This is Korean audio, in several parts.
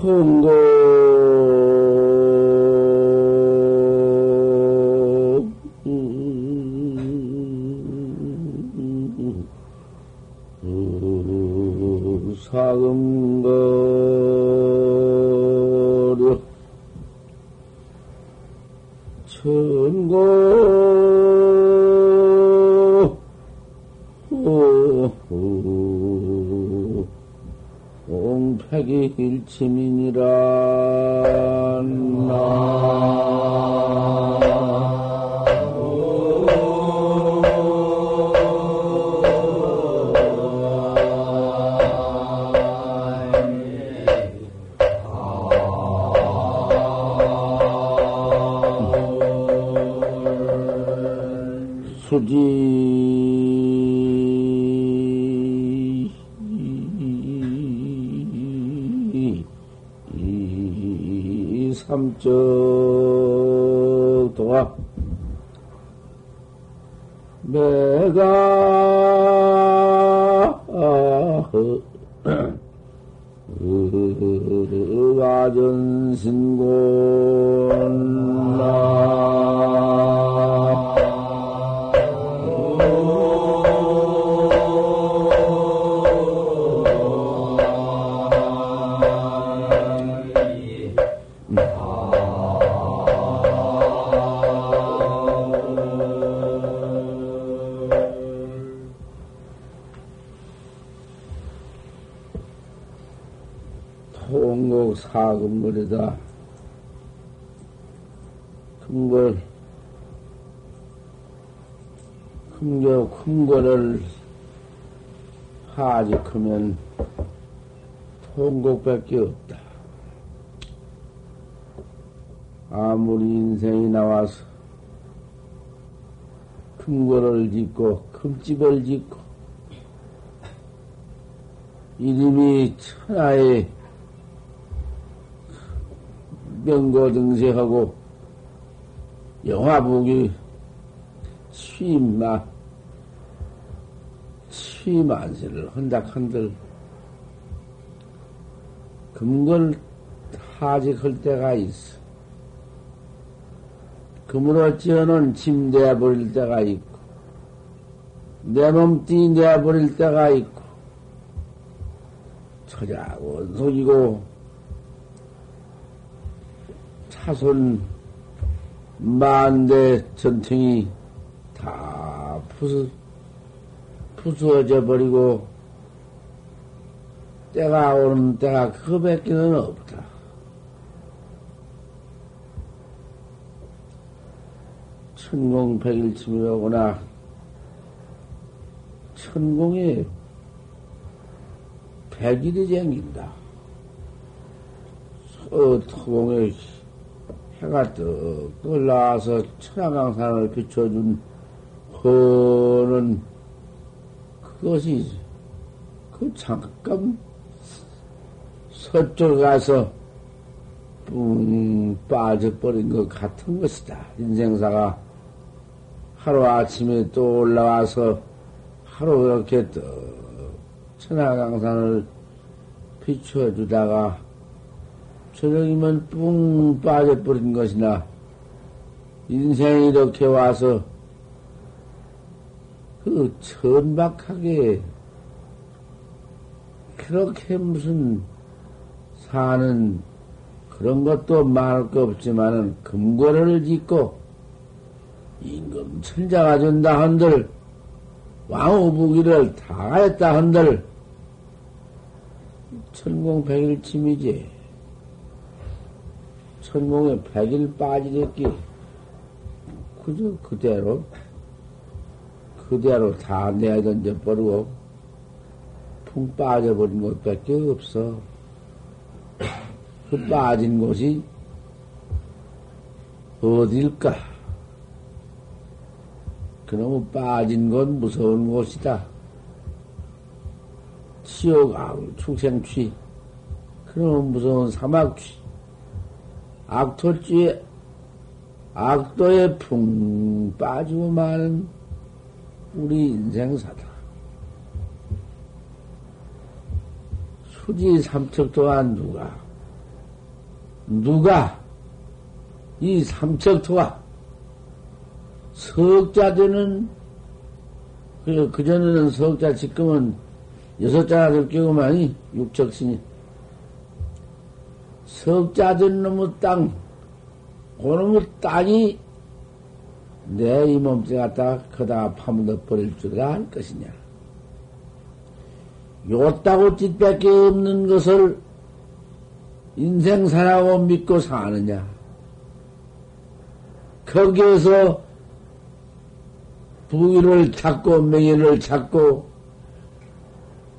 사금거 삼적 동화 내가 집을 짓고, 이름이 천하의 명거등세하고 영화복이 취마 취만세를 한다 한들 금걸 하직할 때가 있어. 금으로 찌어놓은 짐 내버릴 때가 있고 내 몸띠 내버릴 때가 있고 처자 원속이고 차손 만대 전탱이 다 부수, 부수어져 버리고 때가 오는 때가 그거밖에는 없다. 천공백일침이로구나. 천공에 백일이 생긴다. 어, 토공에 해가 떡 올라와서 천하강산을 비춰준 허는 그것이 그 잠깐 서쪽 가서 뿡 빠져버린 것 같은 것이다. 인생사가 하루 아침에 또 올라와서 하루 이렇게 떡 천하강산을 비춰주다가 저녁이면 뿡 빠져버린 것이나, 인생이 이렇게 와서, 그 천박하게, 그렇게 무슨 사는 그런 것도 많을 거 없지만은, 금고를 짓고, 임금 천자가 준다 한들, 왕후부기를 다 했다 한들, 천공 백일침이지. 천공에 백일 빠지랬기, 그저 그대로, 그대로 다 내던져 버리고, 풍 빠져버린 것밖에 없어. 그 빠진 곳이 어딜까? 그놈의 빠진 건 무서운 곳이다. 치욕, 악, 축생취. 그놈은 무서운 사막취. 악토쥐에, 악도에 풍 빠지고 마는 우리 인생사다. 수지 삼척 또한 누가 누가 이 삼척토가 석자 되는 그, 그전에는 석자 지금은 여섯 자가 될 경우만이 육척신이 석자 된 놈의 땅, 그 놈의 땅이 내 이 몸뚱이 갖다가 그다 파묻어 버릴 줄이라 할 것이냐. 요따고 짓밖에 없는 것을 인생 사라고 믿고 사느냐. 거기에서 부위를 찾고 명예를 찾고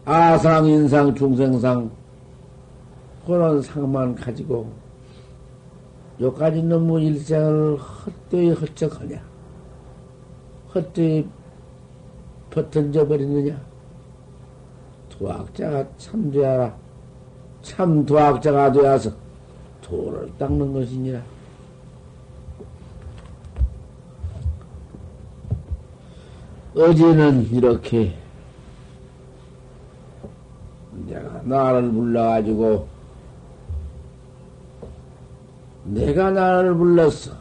아상, 인상, 중생상 그런 상만 가지고 요까지 너무 일생을 헛되이 헛적하냐? 헛되이 버튼져 버리느냐? 도학자가 참 되어라 참 도학자가 되어서 도를 닦는 것이니라 어제는 이렇게 내가 나를 불러가지고 내가 나를 불렀어.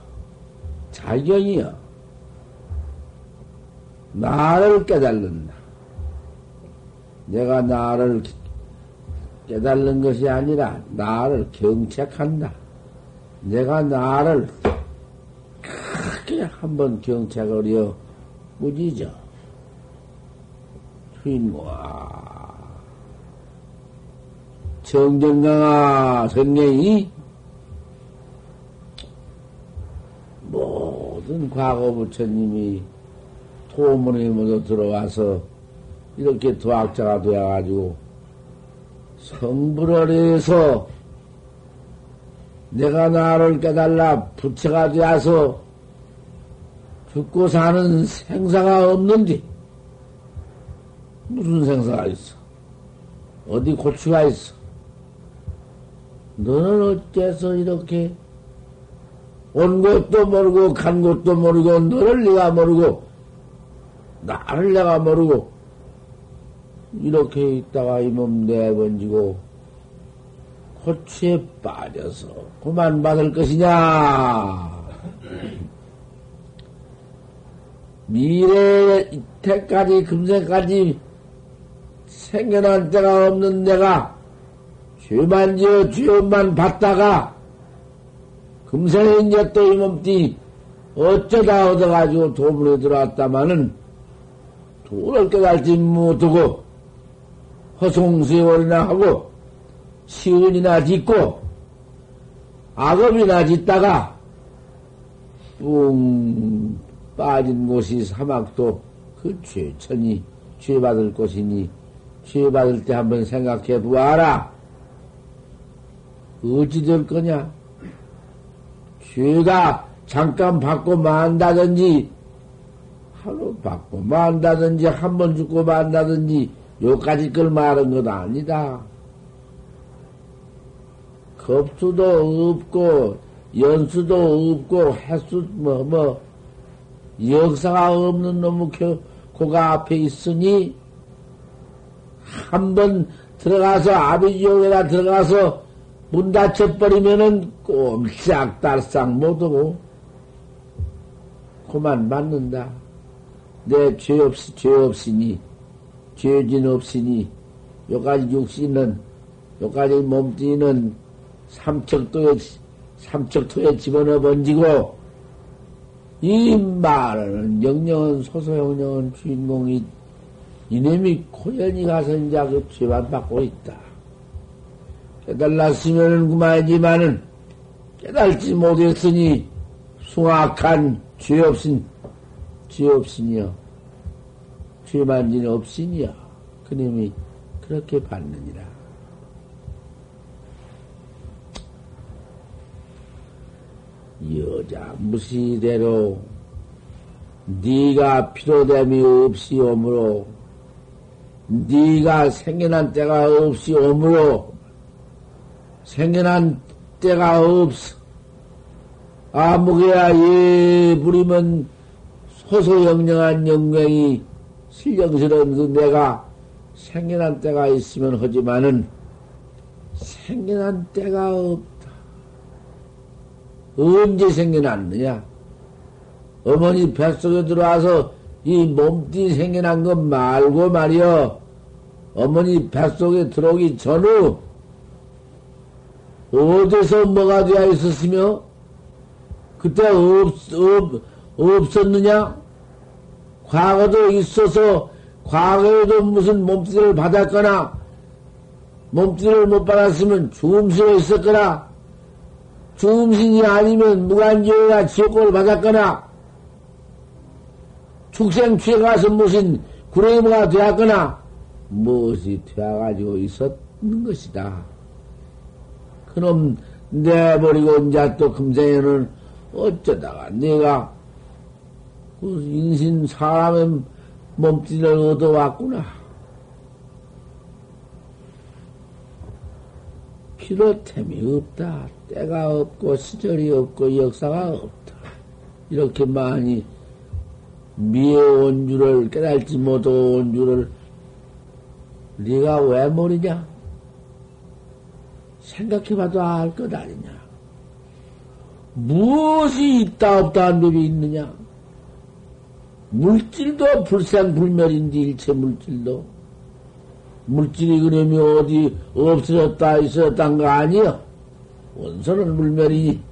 자견이여. 나를 깨달는다. 내가 나를 깨달는 것이 아니라 나를 경책한다. 내가 나를 크게 한번 경책을 여 무지죠. 주인공아. 정정강아 성령이 모든 과거 부처님이 모두 들어와서 이렇게 도학자가 되어가지고 성불을 해서 내가 나를 깨달라 부처가 되어서 죽고 사는 생사가 없는지 무슨 생사가 있어? 어디 고추가 있어? 너는 어째서 이렇게 온 것도 모르고 간 것도 모르고 너를 내가 모르고 나를 내가 모르고 이렇게 있다가 이 몸 내번지고 고추에 빠져서 그만 받을 것이냐? 미래 이때까지 금생까지 생겨난 때가 없는 내가 죄만 지어 죄만 받다가 금생에 이제 또 이 몸띠 어쩌다 얻어가지고 도문에 들어왔다마는 돈을 깨달지 못하고 허송세월이나 하고 시은이나 짓고 악업이나 짓다가 뿡 빠진 곳이 사막도 그 죄천이 죄받을 곳이니 죄받을 때 한번 생각해 보아라. 어찌 될 거냐? 죄가 잠깐 받고 만다든지, 하루 받고 만다든지, 한 번 죽고 만다든지, 요까지 걸 말한 것 아니다. 겁수도 없고, 연수도 없고, 횟수, 뭐, 뭐, 역사가 없는 놈의 고가 앞에 있으니, 한번 들어가서, 아비지옥에다 들어가서, 문 닫혀버리면은 꼼짝달싹 못하고 그만 맞는다. 내 죄 없, 죄 없으니, 죄진 없으니, 요까지 육신은, 요까지 몸뚱이는 삼척도에, 삼척토에 집어넣어 번지고, 이 말은 영영은 소소영영은 주인공이 이놈이 고연히 가서 이제 그 죄만 받고 있다. 깨달았으면 그만이지만은 깨달지 못했으니 숭악한 죄 없인, 죄 없으니요. 죄만 지는 없으니요. 그님이 그렇게 받느니라. 여자 무시대로 네가 필요됨이 없이 오므로 네가 생겨난 때가 없이 오므로 생겨난 때가 없어. 아무개야 예 부리면 소소영령한 영광이 실령스러운 그 내가 생겨난 때가 있으면 하지만은 생겨난 때가 없다. 언제 생겨났느냐? 어머니 뱃속에 들어와서 이 몸띠 생겨난 것 말고 말이여. 어머니 뱃속에 들어오기 전후 어디서 뭐가 되어 있었으며 그때 없, 없, 없었느냐? 과거도 있어서 과거에도 무슨 몸띠를 받았거나 몸띠를 못 받았으면 죽음수가 있었거나 죽음신이 아니면 무간지어가 지옥을 받았거나 축생취에 가서 무슨 구레이모가 되었거나 무엇이 되어가지고 있었는 것이다. 그놈 내버리고 이제 또 금생에는 어쩌다가 내가 그 인신 사람의 몸띠를 얻어왔구나. 필요템이 없다. 때가 없고 시절이 없고 역사가 없다. 이렇게 많이 미해온 줄을 깨달지 못한 줄을 네가 왜 모르냐? 생각해봐도 알 것 아니냐? 무엇이 있다 없다 한 법이 있느냐? 물질도 불생불멸인데 일체 물질도 물질이 그러면 어디 없어졌다 있었단 거 아니여? 원소는 물멸이니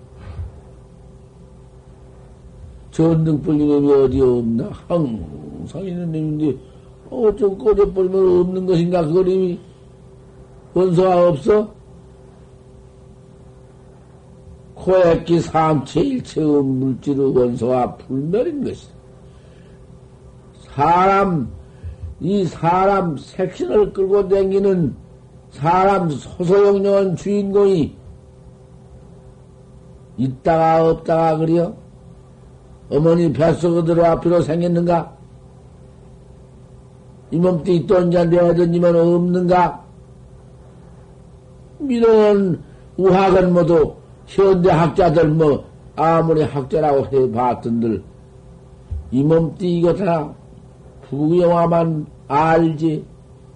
전등불 이놈이 어디 없나? 항상 있는 놈인데 어쩜 꺼져버리면 없는 것인가? 그 그림이 원소가 없어? 코액기 삼체 일체의 물질의 원소와 불멸인 것이다. 사람, 이 사람 색신을 끌고 다니는 사람 소소영령한 주인공이 있다가 없다가 그려? 어머니 뱃속에 들어와 비로 생겼는가? 이 몸띠 있던지 내든지만 없는가? 이런 우학은 모두 현대 학자들 뭐 아무리 학자라고 해봤던들 이 몸띠 이거 다 부영화만 알지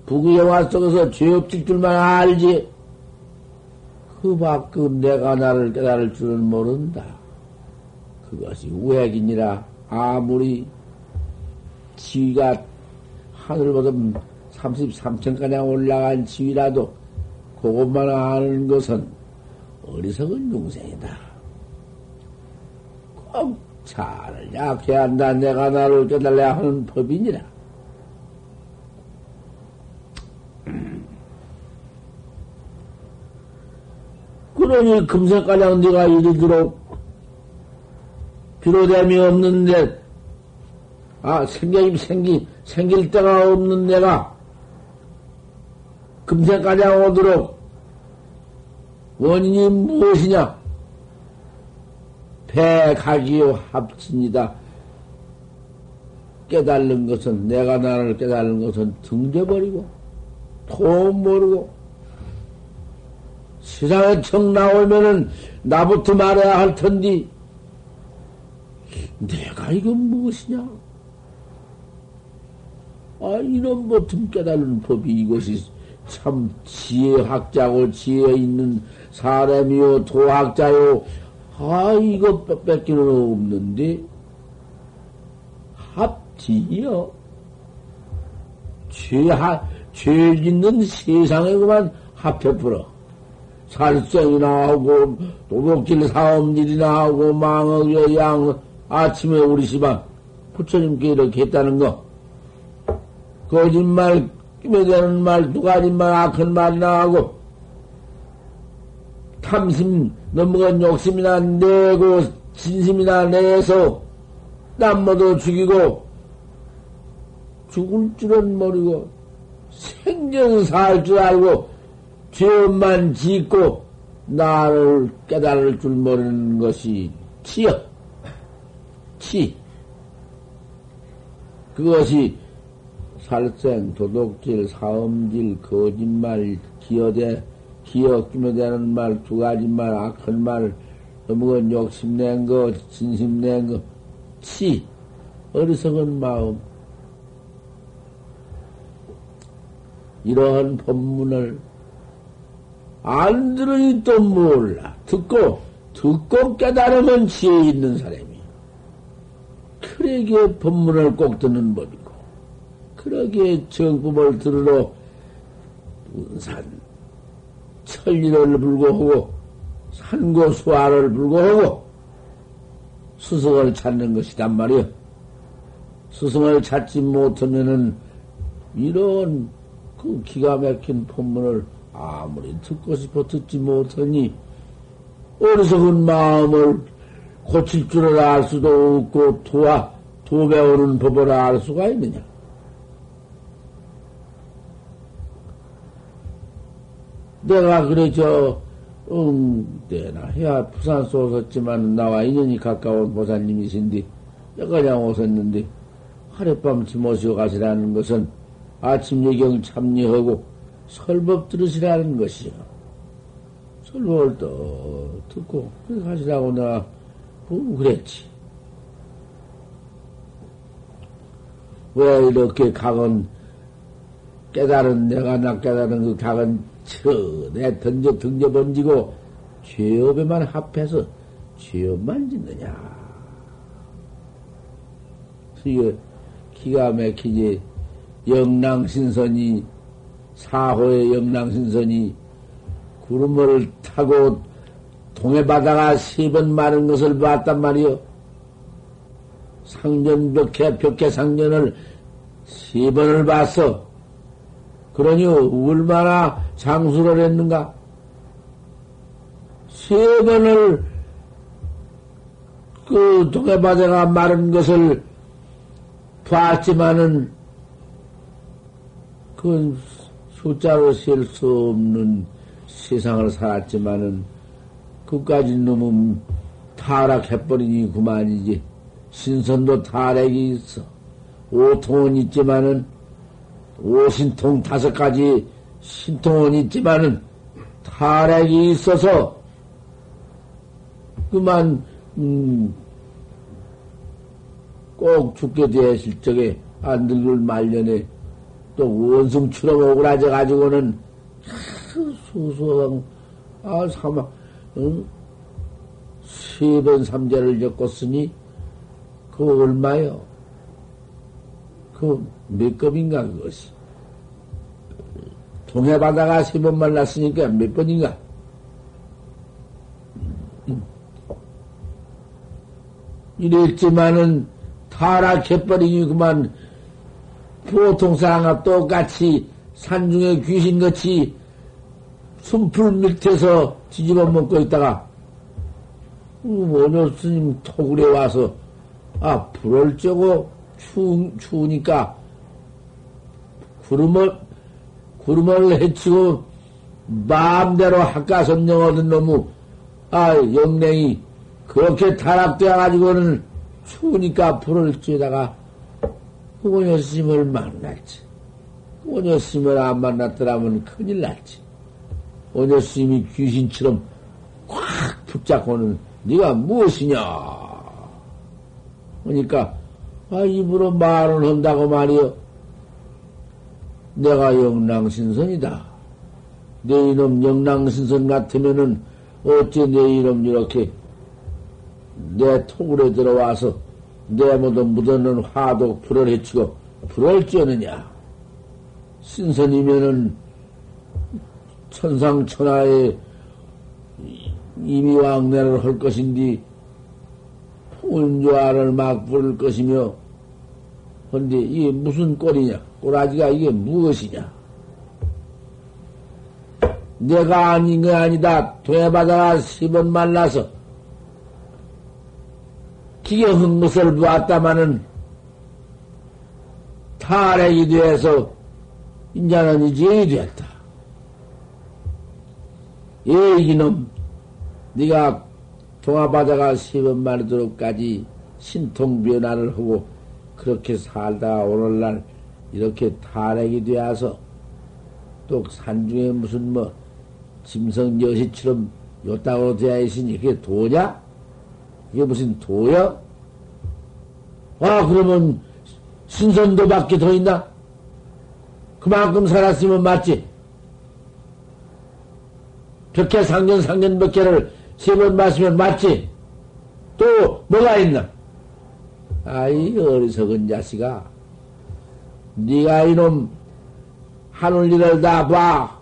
부영화 속에서 죄업질 줄만 알지 그 밖은 내가 나를 깨달을 줄은 모른다. 그것이 우액이니라 아무리 지위가 하늘보다 33층가량 올라간 지위라도 그것만 아는 것은 어리석은 용생이다. 꼭잘 약해야 한다. 내가 나를 깨달아야 하는 법이니라. 그러니 금세가량 네가 이르도록 비로됨이 없는데 아 생각이 생기 생길 때가 없는 내가 금세가량 오도록 원인이 무엇이냐? 배가기요 합친이다. 깨달는 것은 내가 나를 깨달는 것은 등져버리고 돈 모르고 세상에 청 나오면은 나부터 말해야 할 텐디 내가 이건 무엇이냐? 아 이런 버튼 깨달는 법이 이것이 참 지혜학자고 지혜 있는 사람이요 도학자요. 아 이거 뺏기는 없는데? 합지요 죄하 죄 짓는 세상에 그만 합해풀어 살생이나 하고 도둑질 사업일이나 하고 망어여 양 아침에 우리 집안 부처님께 이렇게 했다는 거. 거짓말 끼며 되는 말 두 가지 말 악한 말이나 하고 탐심 넘어간 욕심이나 내고 진심이나 내서 남모도 죽이고 죽을 줄은 모르고 생전 살 줄 알고 죄만 짓고 나를 깨달을 줄 모르는 것이 치여 치 그것이 살생, 도둑질, 사음질, 거짓말, 기어대 기억 주면 되는 말, 두 가지 말, 악한 말, 어묵은 욕심낸 거, 진심낸 거, 치, 어리석은 마음. 이러한 법문을 안 들으니 또 몰라. 듣고 듣고 깨달으면 지혜 있는 사람이야. 그러기에 법문을 꼭 듣는 법이고, 그러기에 정법을 들으러 운산, 천리를 불고하고, 산고수화를 불고하고, 스승을 찾는 것이단 말이야. 스승을 찾지 못하면은, 이런 그 기가 막힌 법문을 아무리 듣고 싶어 듣지 못하니, 어리석은 마음을 고칠 줄을 알 수도 없고 도와 도 배우는 법을 알 수가 있느냐? 내가 그래 저 음, 내나 해야 부산 쏘었지만 나와 인연이 가까운 보사님이신데 여가량 오셨는데 하룻밤 지모시고 가시라는 것은 아침 예경 참여하고 설법 들으시라는 것이요. 설법을 또 듣고 가시라고 내가 뭐 그랬지. 왜 이렇게 각은 깨달은 내가 나 깨달은 그 각은 처내 던져 등져 던지고 죄업에만 합해서 죄업만 짓느냐. 이게 기가 막히지 영랑신선이 사호의 영랑신선이 구름을 타고 동해바다가 세 번 마른 것을 봤단 말이요. 상전 벽해 벽해 상전을 세 번을 봤어. 그러니 얼마나 장수를 했는가? 세 번을 그 동해바다가 마른 것을 봤지만은 그 숫자로 셀 수 없는 세상을 살았지만은 그까지 놈은 타락해버리니 그만이지. 신선도 타락이 있어. 오통은 있지만은, 오신통 다섯 가지 신통은 있지만은, 타락이 있어서, 그만, 음, 꼭 죽게 되실 적에 안 늙을 말년에 또 원숭처럼 오그라져 가지고는, 수수한, 아, 사막, 응? 세 번 삼재를 겪었으니, 그 얼마요? 그 몇 겁인가, 그것이? 동해바다가 세 번 말랐으니까 몇 번인가? 이랬지만은 타락해버리니 그만 보통 사람과 똑같이 산중에 귀신같이 숨풀 밑에서 뒤집어 먹고 있다가 원효 스님 토굴에 와서 아 불을 쬐고 추, 추우니까 구름을 구름을 해치고 마음대로 학가선정 얻은 놈의 아 영냉이 그렇게 타락되어 가지고는 추우니까 불을 쬐다가 원효 스님을 만났지. 원효 스님을 안 만났더라면 큰일 났지. 원효 스님이 귀신처럼 꽉 붙잡고는 네가 무엇이냐? 그러니까 아 입으로 말을 한다고 말이여. 내가 영랑신선이다. 내 이놈 영랑신선 같으면은 어째 내 이놈 이렇게 내 통으로 들어와서 내 모두 묻어놓은 화도 불을 해치고 불을 쬐느냐? 신선이면은 천상천하의 이미왕래를 할 것인데, 풍운조화를 막 부를 것이며, 근데 이게 무슨 꼴이냐? 꼬라지가 이게 무엇이냐? 내가 아닌 게 아니다. 동해바다가 세번 말라서 기경한 것을 보았다마는 탈핵이 되어서 인자는 이제 되었다. 예, 이놈 네가 동화바다가 세번 마르도록까지 신통 변화를 하고 그렇게 살다가 오늘날 이렇게 탈핵이 되어서 또 산중에 무슨 뭐 짐승 여시처럼 요따구로 되어 있으니 그게 도냐? 이게 무슨 도야? 아, 그러면 신선도밖에 더 있나? 그만큼 살았으면 맞지? 벽해 상년 상년 몇 개를 세번 마시면 맞지? 또 뭐가 있나? 아이 어리석은 자식아 네가 이놈 하늘 일을 다 봐.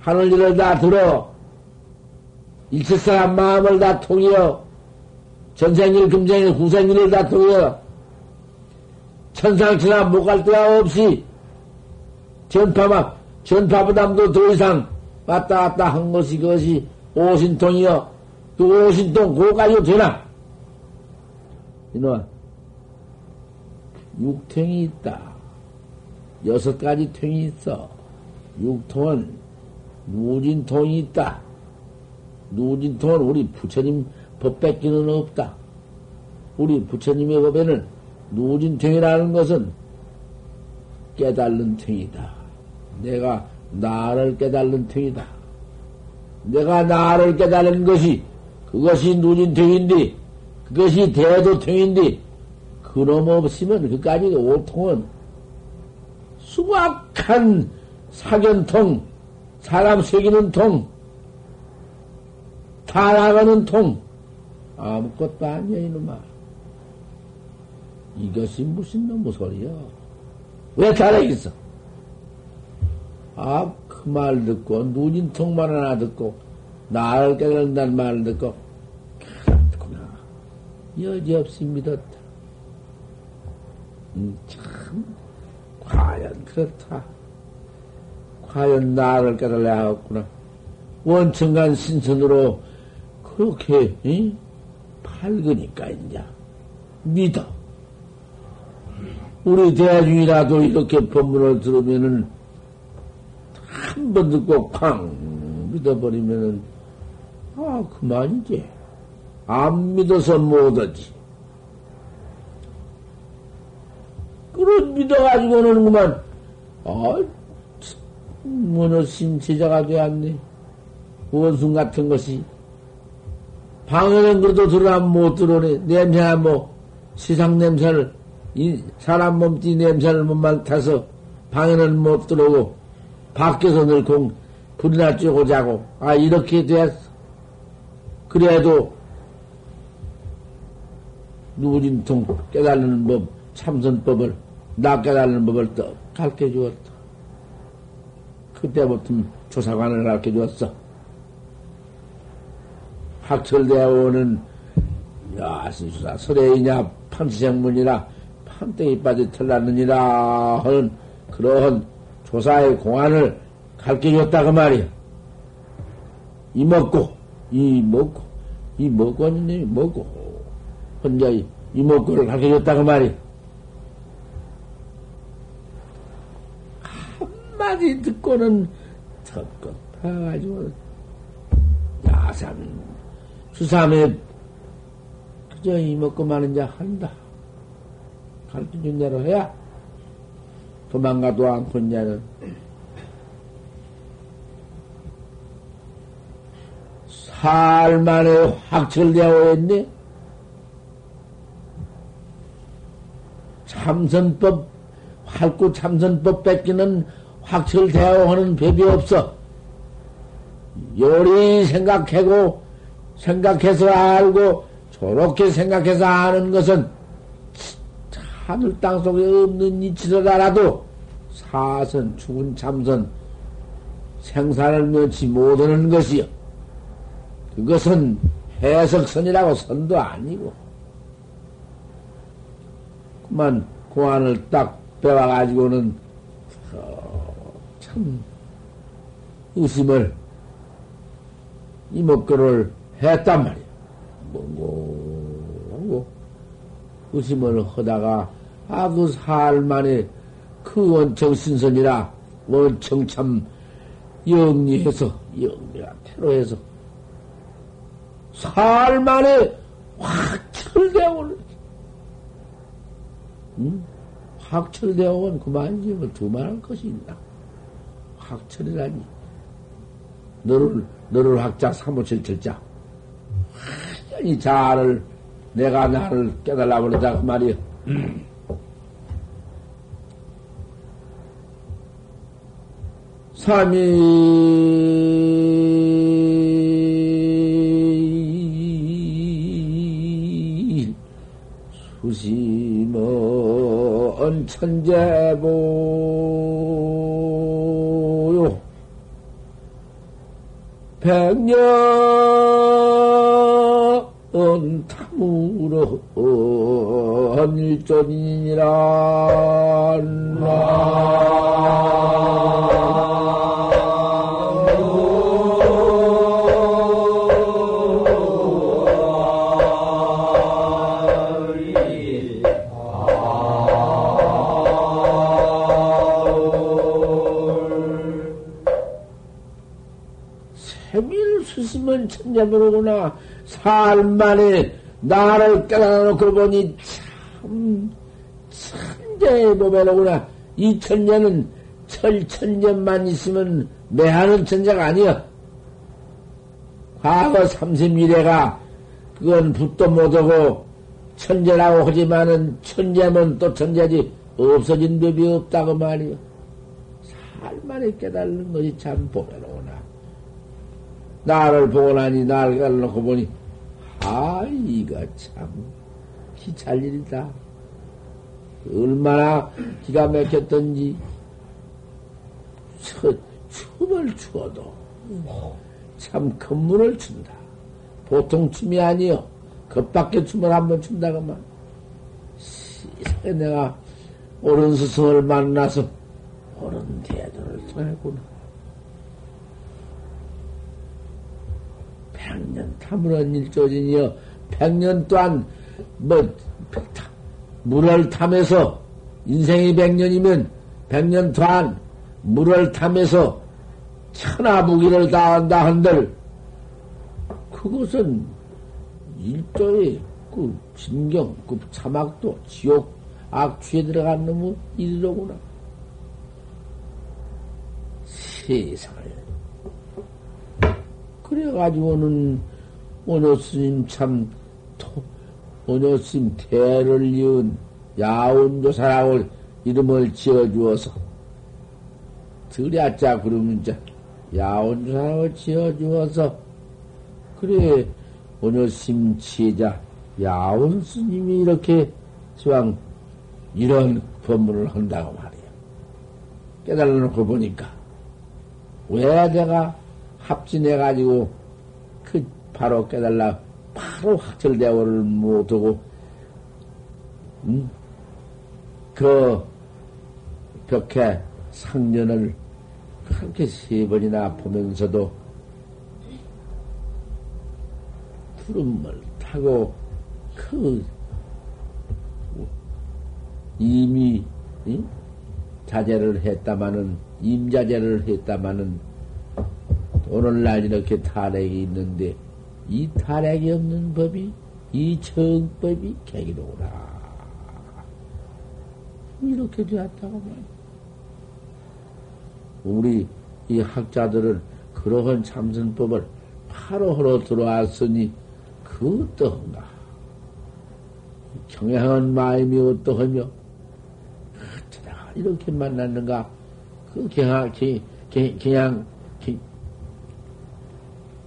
하늘 일을 다 들어. 일체 사람 마음을 다 통이여. 전생일, 금생일, 후생일을 다 통이여. 천상천하 못 갈 데가 없이 전파만, 전파부담도 더 이상 왔다 갔다 한 것이 그것이 오신통이여. 그 오신통, 그거 가지고 되나? 이놈아, 육통이 있다. 여섯 가지 통이 있어. 육통은 누진통이 있다. 누진통은 우리 부처님 법 뺏기는 없다. 우리 부처님의 법에는 누진통이라는 것은 깨달는 통이다. 내가 나를 깨달는 통이다. 내가 나를 깨달은 것이 그것이 누진통인데 그것이 대도통인데 그놈 없으면 그까지 오통은 수박한 사견통, 사람 새기는 통, 다 나가는 통, 아무것도 아니야, 이놈아. 이것이 무슨 놈의 소리야? 왜 잘하겠어? 아, 그 말 듣고, 누진 통만 하나 듣고, 나를 깨달는다는 말을 듣고, 그렇구나. 여지없이 믿었다. 음, 참, 과연 그렇다. 과연 나를 깨달아야 하겠구나. 원천간 신선으로 그렇게 응? 밝으니까 이제 믿어. 우리 대중이라도 이렇게 법문을 들으면은 한 번 듣고 쾅 믿어버리면은 아 그만이지. 안 믿어서 못하지. 그런 믿어가지고는 그만 아 뭐너 신체자가 되었네. 원숭 같은 것이. 방에는 그래도 들어가면 못 들어오네. 냄새나 뭐, 시상 냄새를, 이 사람 몸띠 냄새를 못 맡아서 방에는 못 들어오고, 밖에서 늘 공, 불이나 쬐고 자고, 아, 이렇게 되었어. 그래도, 누진통 깨달는 법, 참선법을, 나 깨달는 법을 또 가르쳐 주었다. 그때부터 조사관을 가르쳐 주었어. 학철대원은 야신수사 설애이냐 판치생문이나 판때기 빠져 털났느니라 하는 그러한 조사의 공안을 가르쳐 줬다 그 말이야. 이 먹고 이 먹고 이 먹고 이 먹고 혼자 이 먹고를 가르쳐 줬다 그 말이야. 한마디 듣고는 턱껏 파가지고 야삼 수삼에 그저 이 먹고 마는 자 한다. 가르쳐준 대로 해야 도망가도 않고 자는 살만에 확철되어 있네. 참선법, 활구 참선법 뺏기는 확철되어 하는 법이 없어. 요리 생각하고, 생각해서 알고, 저렇게 생각해서 아는 것은 하늘 땅 속에 없는 이치더라도 사선, 죽은 참선, 생산을 면치 못하는 것이요. 그것은 해석선이라고 선도 아니고. 그만 공안을 딱 배워가지고는 참 의심을 이목구를 했단 말이야. 뭐고 의심을 하다가 아그 살만에 그 원청 신선이라 원청 참 영리해서 영리가 태로해서 살만에 확 철대오를 응? 확철대오면 그만이지 뭐 두말할 것이 있나 확철이라니 너를 너를 학자 사무칠 철자 완전히 자를 내가 나를 깨달아 버리다 그 말이여. 삼일 수심은 천재보요 백년 탐으로 일존이니라. 있으면 천재모르구나. 살만에 나를 깨달아놓고 보니 참 천재의 몸에로구나. 이 천재는 철천년만 있으면 매하는 천재가 아니야. 과거 31회가 그건 붓도 못하고 천재라고 하지만은 천재면 또 천재지 없어진 법이 없다고 말이야. 살만에 깨달는 것이 참 보배로구 나. 나를 보고 나니 나를 갈라놓고 보니 아 이거 참 기찰 일이다. 얼마나 기가 막혔던지 첫, 춤을 추어도 참 큰물을 춘다. 보통 춤이 아니요. 겉밖에 춤을 한번. 세상에 내가 옳은 스승을 만나서 옳은 대도를 통했구나. 백년 탐으론 일조진이여 백년 또한 뭐 물을 탐해서 인생이 백년이면 백년 또한 물을 탐해서 천하무기를 다한다 한들 그것은 일조의 그 진경 그 사막도 지옥 악취에 들어간 놈의 일이로구나. 세상을 그래가지고는 오녀 스님 참, 오녀 스님 대를 이은 야운조사라고 이름을 지어주어서, 들야자 그러면 이제 야운조사라고 지어주어서, 그래, 오녀 스님 지혜자 야운 스님이 이렇게 지왕 이런 법문을 한다고 말이야. 깨달아놓고 보니까, 왜 내가 합진해가지고 그 바로 깨달라 바로 확철대오를 못하고 음? 그 벽에 상년을 그렇게 세 번이나 보면서도 구름을 타고 그 이미 응? 자제를 했다마는 임자제를 했다마는 오늘날 이렇게 타락이 있는데 이 타락이 없는 법이 이 정법이 객이로구나. 이렇게 되었다고 말이야. 우리 이 학자들은 그러한 참선법을 바로 하러 들어왔으니 그 어떠한가? 경향한 마음이 어떠하며 어쩌다가 이렇게 만났는가? 그 경향, 경향,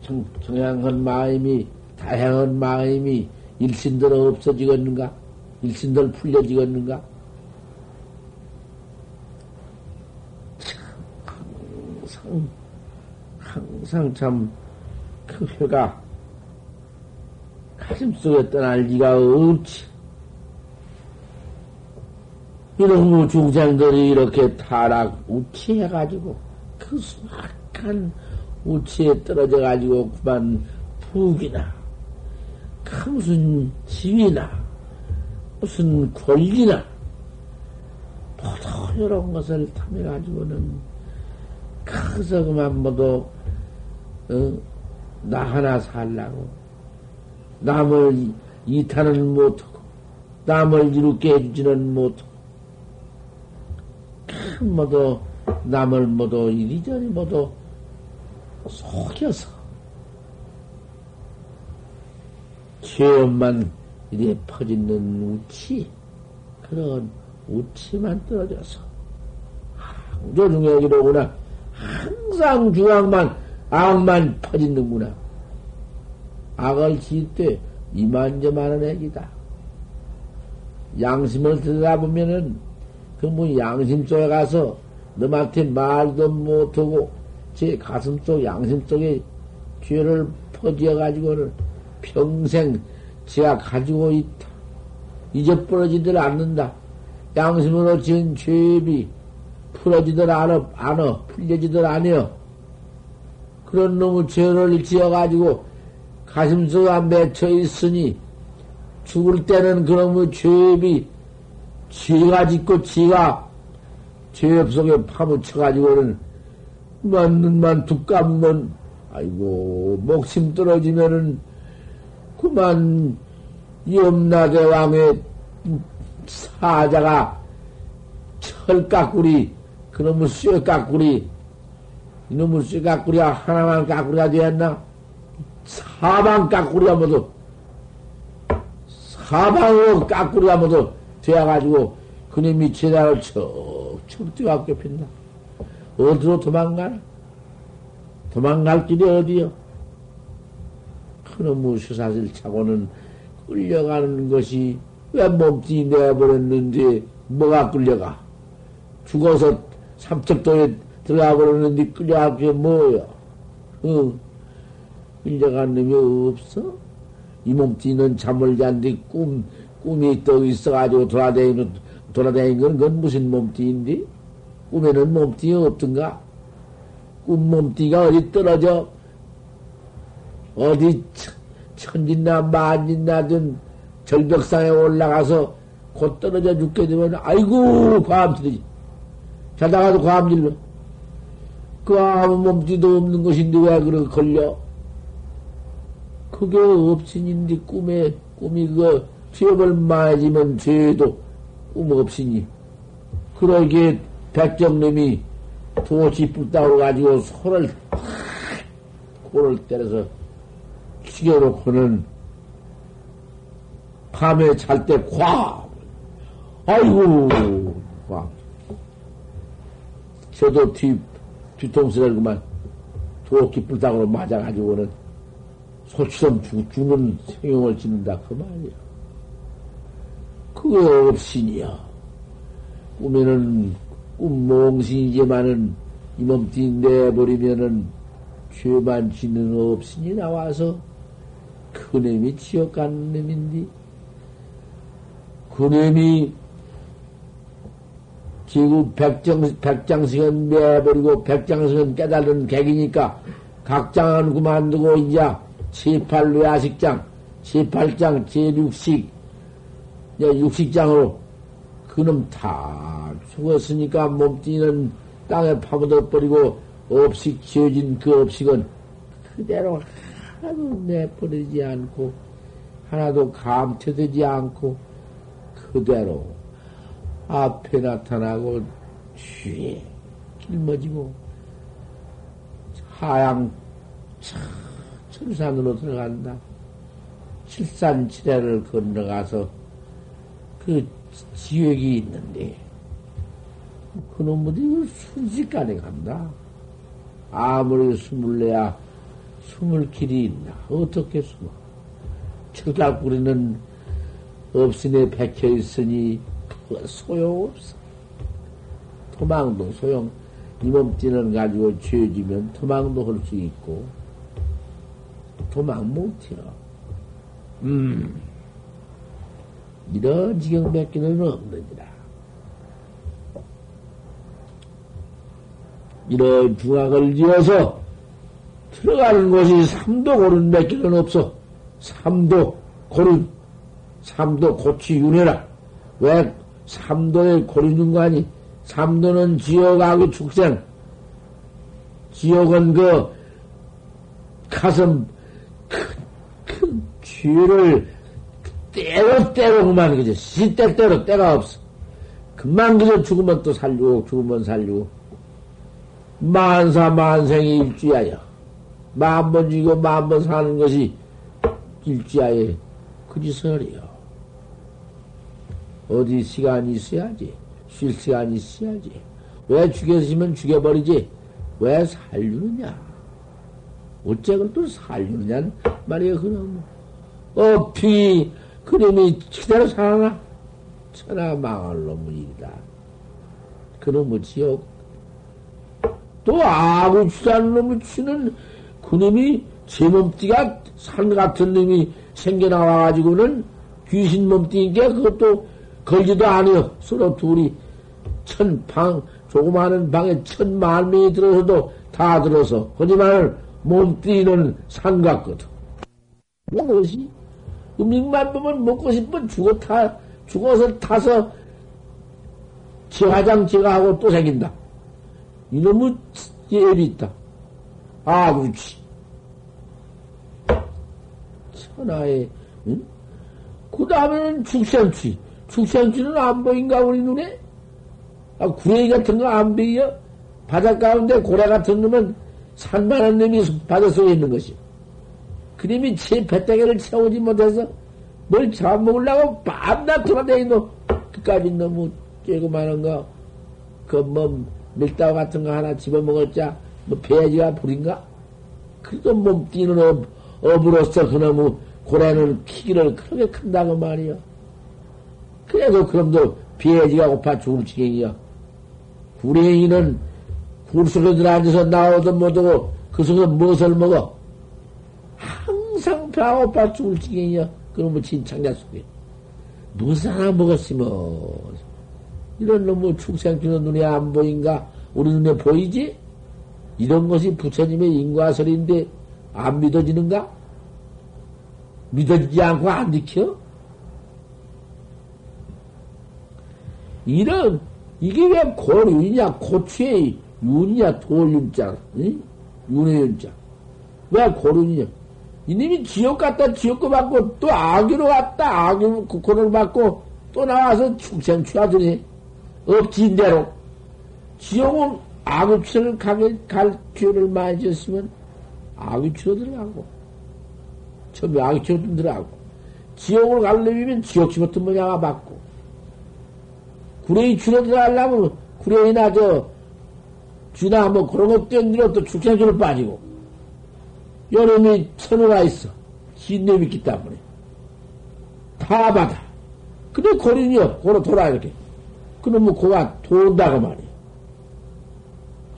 정, 정향한 마음이, 다양한 마음이 일신대로 없어지겠는가? 일신대로 풀려지겠는가? 항상, 항상 참, 그 회가 가슴 속에 떠날 리가 없지. 이런 중생들이 이렇게 타락 우치해가지고 그 수악한 우치에 떨어져 가지고 그만 푹이나 그 무슨 지위나 무슨 권리나 모두 이런 것을 탐해 가지고는 커서 그만 모두 어? 나 하나 살라고 남을 이탈은 못하고 남을 이롭게 해주지는 못하고 큰 모두 남을 모두 이리저리 모두 속여서. 죄업만 이래 퍼지는 우치 그런 우치만 떨어져서 항조 이러구나. 항상 중앙만 악만 퍼지는구나. 악을 지을 때 이만저만한 액이다. 양심을 들여다보면은 그 뭐 양심 쪽에 가서 너한테 말도 못하고 제 가슴 속 양심 속에 죄를 퍼지어 가지고는 평생 제가 가지고 있다. 잊어버려지들 않는다. 양심으로 지은 죄비 풀어지들 않어, 않어, 풀려지들 않어. 그런 놈의 죄를 지어가지고 가슴 속에 맺혀 있으니 죽을 때는 그놈의 죄비 지가 짓고 지가 죄업 속에 파묻혀가지고는 만는만 두감면 아이고 목심 떨어지면은 그만 염라대 왕의 사자가 철까꾸리 그놈의 쇠까꾸리 이놈의 쇠까꾸리가 하나만 까꾸리가 되었나? 사방 까꾸리가 모두 사방으로 까꾸리가 모두 되어가지고 그놈이 제자를 척척 뛰어갖고 핀다 어디로 도망가나 도망갈 길이 어디요 그놈의 수사실 차고는 끌려가는 것이 왜 몸뚱이 내버렸는지 뭐가 끌려가? 죽어서 삼척도에 들어가 버렸는데 끌려갈 게 뭐야? 어, 끌려간 놈이 없어? 이 몸뚱이는 잠을 잔뒤 꿈, 꿈이 또 있어가지고 돌아다니는, 돌아다니는 건, 무슨 몸뚱인데? 꿈에는 몸뚱이 없던가? 꿈 몸뚱이가 어디 떨어져? 어디 천진나 만진나든 절벽상에 올라가서 곧 떨어져 죽게 되면 아이고 과암질이지 자다가도 과암질러 그 아무 몸띠도 없는 것인데 왜 그렇게 걸려 그게 없으니인데 꿈에 꿈이 그 죄업을 많아지면 죄도 꿈 없으니 그러기에 백정님이 도치 뿔따고 가지고 손을 확 코를 때려서 죽여놓고는 밤에 잘 때 과! 아이고, 과. 저도 뒤, 뒤통수 를 그만 도끼 뿔따구로 맞아가지고는 소처럼 죽, 죽는 생용을 짓는다. 그 말이야. 그거 없이니야. 꿈에는 꿈 몽신이지만은 이 몸띠 내버리면은 죄만 짓는 없으니 나와서 그놈이 지옥 가는 놈인데 그놈이 지구 백정, 백장승은 매버리고 백장승은 깨달은 객이니까 각장은 그만두고 이제 제8 외아식장, 제8장, 제6식, 육식장으로 그놈 다 죽었으니까 몸뚱이는 땅에 파묻어 버리고 업식 지어진 그 업식은 그대로 하나도 내버리지 않고 하나도 감퇴되지 않고 그대로 앞에 나타나고 뒤에 길머지고 하양 천산으로 들어간다. 칠산칠해를 건너가서 그 지역이 있는데 그놈들이 순식간에 간다. 아무리 숨을 내야 숨을 길이 있나? 어떻게 숨어? 철갑구리는 없으니 백혀 있으니 소용없어. 도망도 소용, 이 몸띠는 가지고 죄지면 도망도 할 수 있고, 도망 못해요. 음, 이런 지경 뱉기는 없느니라. 이런 중학을 지어서 들어가는 곳이 삼도 고른 맺기는 없어. 삼도 고른, 삼도 고치 윤회라. 왜 삼도에 고른 윤관이 삼도는 지옥하고 축생. 지옥은 그 가슴 큰, 큰 죄를 때로 때로 그만 그죠. 시때때로 때가 없어. 금방 그저 죽으면 또 살리고 죽으면 살리고 만사 만생이 일주야여. 만번 죽이고 만번 사는 것이 일지하에 그짓설이요. 어디 시간이 있어야지. 쉴 시간이 있어야지. 왜 죽였으면 죽여버리지? 왜 살리느냐? 어째 그걸 또 살리느냐? 말이야, 그럼. 어피, 그놈이 그대로 살아나? 천하 망할 놈의 일이다. 그놈의 지옥. 또 아구 취하는 놈을 치는 그놈이 제 몸띠가 산 같은 놈이 생겨나와가지고는 귀신 몸띠니까 그것도 걸지도 않아요. 서로 둘이 천 방, 조그마한 방에 천만 명이 들어서도 다 들어서. 하지만 몸띠는 산 같거든. 무엇이? 음식만 보면 먹고 싶은 죽어 타, 죽어서 타서 지화장 제가 하고 또 생긴다. 이놈의 예비 있다. 아, 그렇지. 천하에, 응? 그 다음에는 축생취. 축생취는 안 보인가, 우리 눈에? 아, 구레이 같은 거 안 보여? 바닷 가운데 고래 같은 놈은 산만한 놈이 바다 속에 있는 것이. 그림이 제 배때기를 채우지 못해서 뭘 잡아먹으려고 밤낮 돌아다니노. 그까지 너무 쬐고 마는 거, 그 뭐, 밀다우 같은 거 하나 집어먹었자, 뭐, 배지가 불인가? 그래도 몸 뛰는 업, 업으로서 그놈의 고래는 키기를 그렇게 큰다고 말이야. 그래도 그럼도 배지가 고파 죽을 지경이야. 구레이는 굴 속에 들어앉아서 나오도 못하고 그 속에 무엇을 먹어? 항상 배가 고파 죽을 지경이야. 그놈의 진창자 속에. 무슨 하나 먹었으면 이런 놈의 축생주는 눈에 안 보인가? 우리 눈에 보이지? 이런 것이 부처님의 인과설인데 안 믿어지는가? 믿어지지 않고 안 지켜? 이런, 이게 왜 고윤이냐, 고추의 윤이냐, 돌윤자, 응? 윤의 윤자. 왜 고윤이냐? 이님이 지옥 갔다 지옥고 받고 또 악유로 갔다 악유 국호를 받고 또 나와서 축생 취하더니 업지인대로 지옥은 악유치를 가게 갈 기회를 많이 줬으면 악유치로 들어가고 처음에 악유치로 들어가고 지옥을 가려면 지옥치 같은 모양을 받고 구레이 치로 들어가려면 구레이나 저 쥐나 뭐 그런 것 때문에 또 축생주로 빠지고 여름이 천우가 있어. 신념이 있기 때문에. 다 받아. 근데 고린이요. 고로 돌아, 이렇게. 그러면 고가 돈다고 말이야.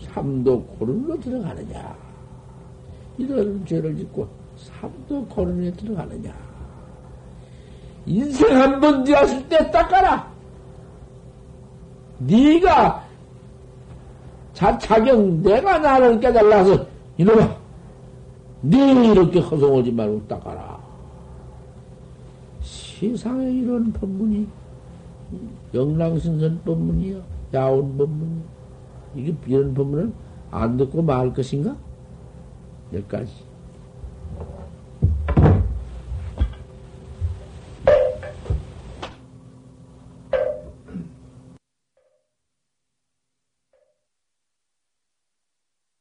삼도 고른으로 들어가느냐. 이런 죄를 짓고 삼도 고른에 들어가느냐. 인생 한 번 되었을 때 닦아라. 네가 자차경 내가 나를 깨달아서 이놈아 네 이렇게 허송하지 말고 닦아라. 세상에 이런 법문이 영랑신선 법문이야. 야온 법문이야. 이게 이런 법문을 안 듣고 말 것인가? 여기까지.